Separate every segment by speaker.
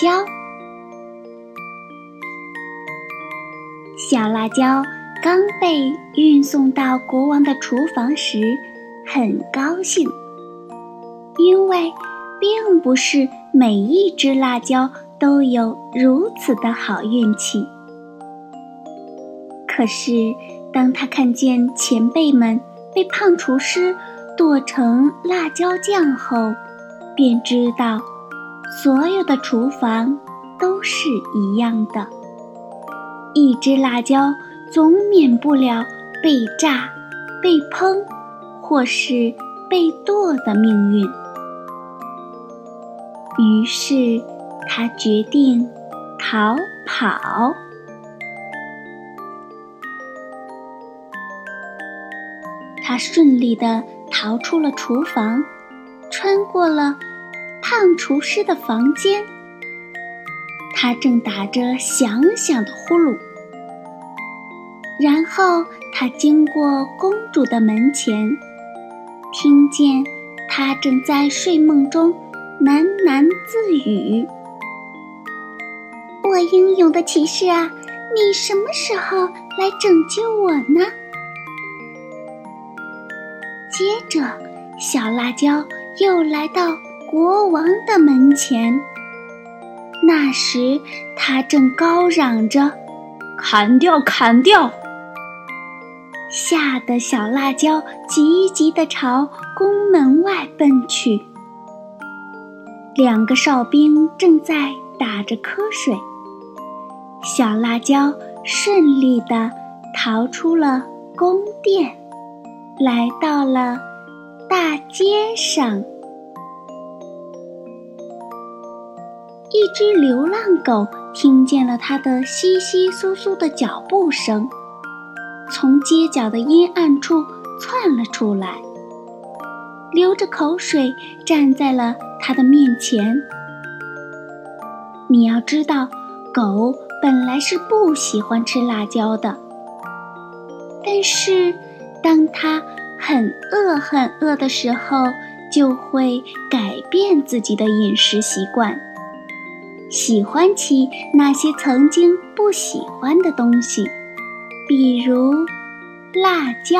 Speaker 1: 椒，小辣椒刚被运送到国王的厨房时，很高兴，因为并不是每一只辣椒都有如此的好运气。可是，当他看见前辈们被胖厨师剁成辣椒酱后，便知道，所有的厨房都是一样的。一只辣椒总免不了被炸、被烹，或是被剁的命运。于是，他决定逃跑。他顺利地逃出了厨房。穿过了胖厨师的房间，他正打着响响的呼噜。然后他经过公主的门前，听见她正在睡梦中喃喃自语：“我英勇的骑士啊，你什么时候来拯救我呢？”接着，小辣椒。又来到国王的门前。那时，他正高嚷着：“砍掉，砍掉！”吓得小辣椒急急地朝宫门外奔去。两个哨兵正在打着瞌睡。小辣椒顺利地逃出了宫殿，来到了。大街上，一只流浪狗听见了它的窸窸窣窣的脚步声，从街角的阴暗处窜了出来，流着口水站在了它的面前。你要知道，狗本来是不喜欢吃辣椒的，但是当它……很饿很饿的时候，就会改变自己的饮食习惯，喜欢起那些曾经不喜欢的东西，比如辣椒。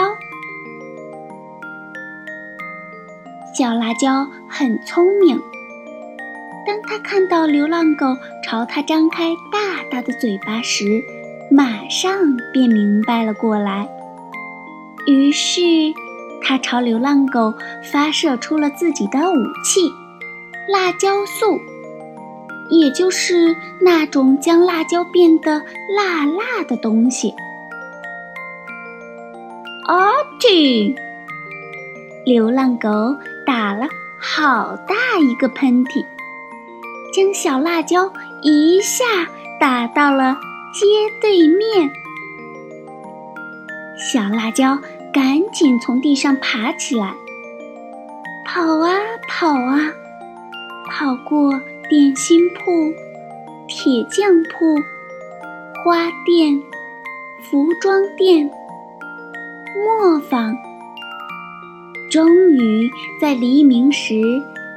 Speaker 1: 小辣椒很聪明，当他看到流浪狗朝他张开大大的嘴巴时，马上便明白了过来，于是。他朝流浪狗发射出了自己的武器——辣椒素，也就是那种将辣椒变得辣辣的东西。阿嚏！流浪狗打了好大一个喷嚏，将小辣椒一下打到了街对面。小辣椒。赶紧从地上爬起来，跑啊跑啊，跑过点心铺、铁匠铺、花店、服装店、磨坊，终于在黎明时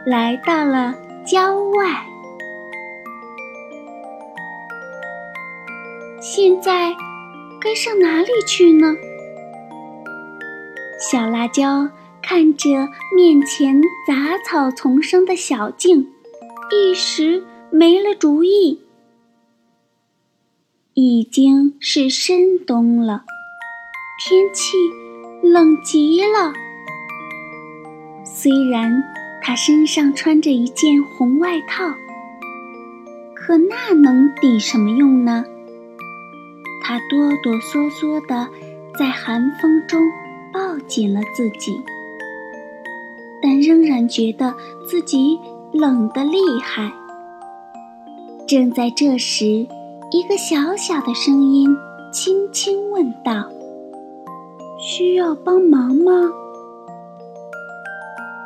Speaker 1: 来到了郊外。现在该上哪里去呢？小辣椒看着面前杂草丛生的小径，一时没了主意。已经是深冬了，天气冷极了。虽然他身上穿着一件红外套，可那能抵什么用呢？他哆哆嗦嗦地在寒风中抱紧了自己，但仍然觉得自己冷得厉害。正在这时，一个小小的声音轻轻问道：“需要帮忙吗？”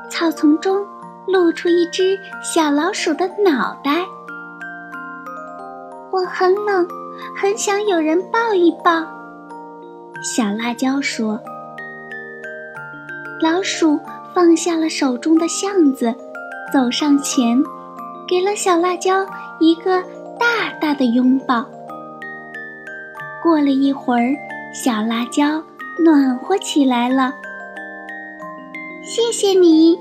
Speaker 1: 草丛中露出一只小老鼠的脑袋。我很冷，很想有人抱一抱。小辣椒说：“老鼠放下了手中的橡子，走上前，给了小辣椒一个大大的拥抱。过了一会儿，小辣椒暖和起来了。谢谢你，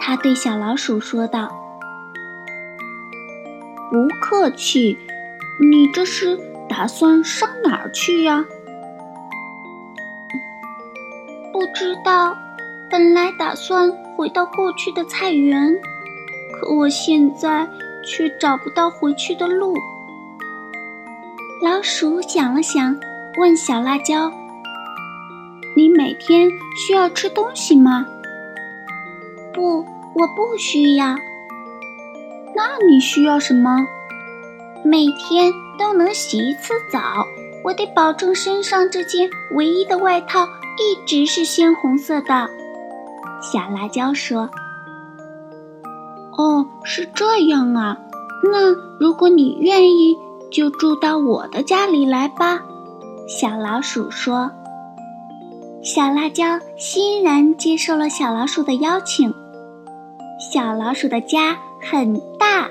Speaker 1: 他对小老鼠说道：“
Speaker 2: 不客气。”你这是打算上哪儿去呀？
Speaker 1: 不知道，本来打算回到过去的菜园，可我现在却找不到回去的路。老鼠想了想，问小辣椒：“
Speaker 2: 你每天需要吃东西吗？”“
Speaker 1: 不，我不需要。”“
Speaker 2: 那你需要什么？”
Speaker 1: 每天都能洗一次澡，我得保证身上这件唯一的外套一直是鲜红色的。小辣椒说：“
Speaker 2: 哦，是这样啊。那如果你愿意，就住到我的家里来吧。”
Speaker 1: 小老鼠说。小辣椒欣然接受了小老鼠的邀请。小老鼠的家很大，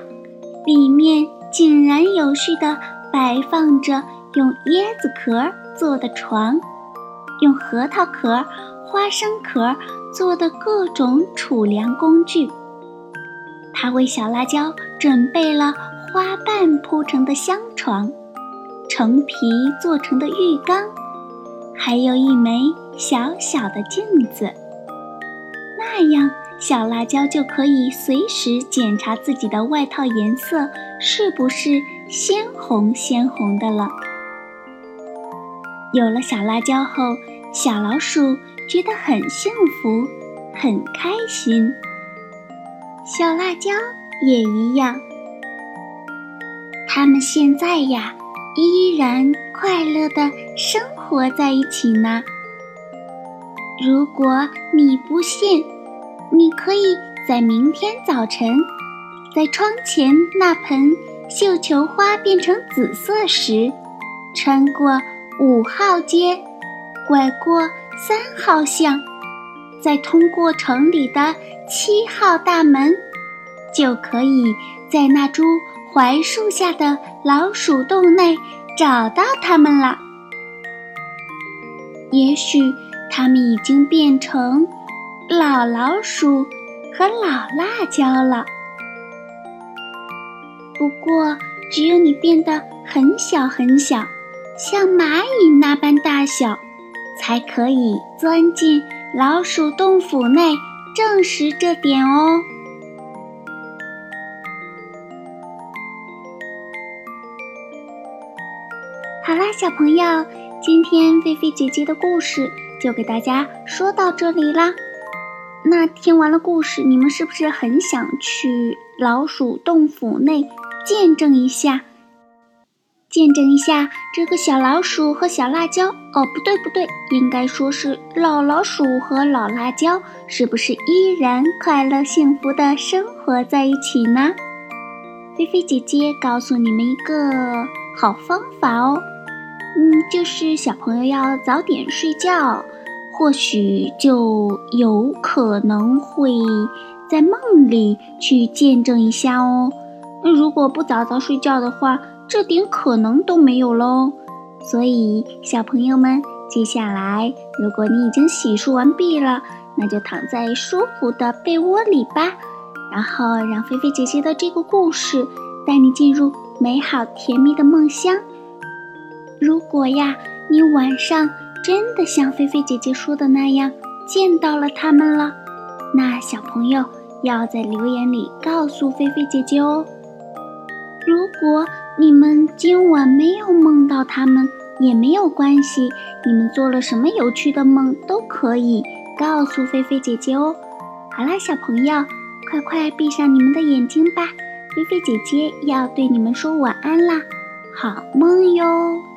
Speaker 1: 里面。井然有序地摆放着用椰子壳做的床，用核桃壳、花生壳做的各种储粮工具。他为小辣椒准备了花瓣铺成的香床，橙皮做成的浴缸，还有一枚小小的镜子。那样。小辣椒就可以随时检查自己的外套颜色是不是鲜红鲜红的了。有了小辣椒后，小老鼠觉得很幸福，很开心。小辣椒也一样。他们现在呀，依然快乐的生活在一起呢。如果你不信，你可以在明天早晨，在窗前那盆绣球花变成紫色时，穿过五号街，拐过三号巷，再通过城里的七号大门，就可以在那株槐树下的老鼠洞内找到它们了。也许它们已经变成。老老鼠和老辣椒了。不过，只有你变得很小很小，像蚂蚁那般大小，才可以钻进老鼠洞府内，证实这点哦。好啦，小朋友，今天菲菲姐姐的故事就给大家说到这里啦。那听完了故事，你们是不是很想去老鼠洞府内见证一下？见证一下这个小老鼠和小辣椒？哦，不对不对，应该说是老老鼠和老辣椒，是不是依然快乐幸福的生活在一起呢？菲菲姐姐告诉你们一个好方法哦，嗯，就是小朋友要早点睡觉。或许就有可能会在梦里去见证一下哦。那如果不早早睡觉的话，这点可能都没有喽。所以，小朋友们，接下来如果你已经洗漱完毕了，那就躺在舒服的被窝里吧，然后让菲菲姐姐的这个故事带你进入美好甜蜜的梦乡。如果呀，你晚上。真的像菲菲姐姐说的那样见到了他们了，那小朋友要在留言里告诉菲菲姐姐哦。如果你们今晚没有梦到他们，也没有关系。你们做了什么有趣的梦都可以告诉菲菲姐姐哦。好啦，小朋友，快快闭上你们的眼睛吧，菲菲姐姐要对你们说晚安啦，好梦哟。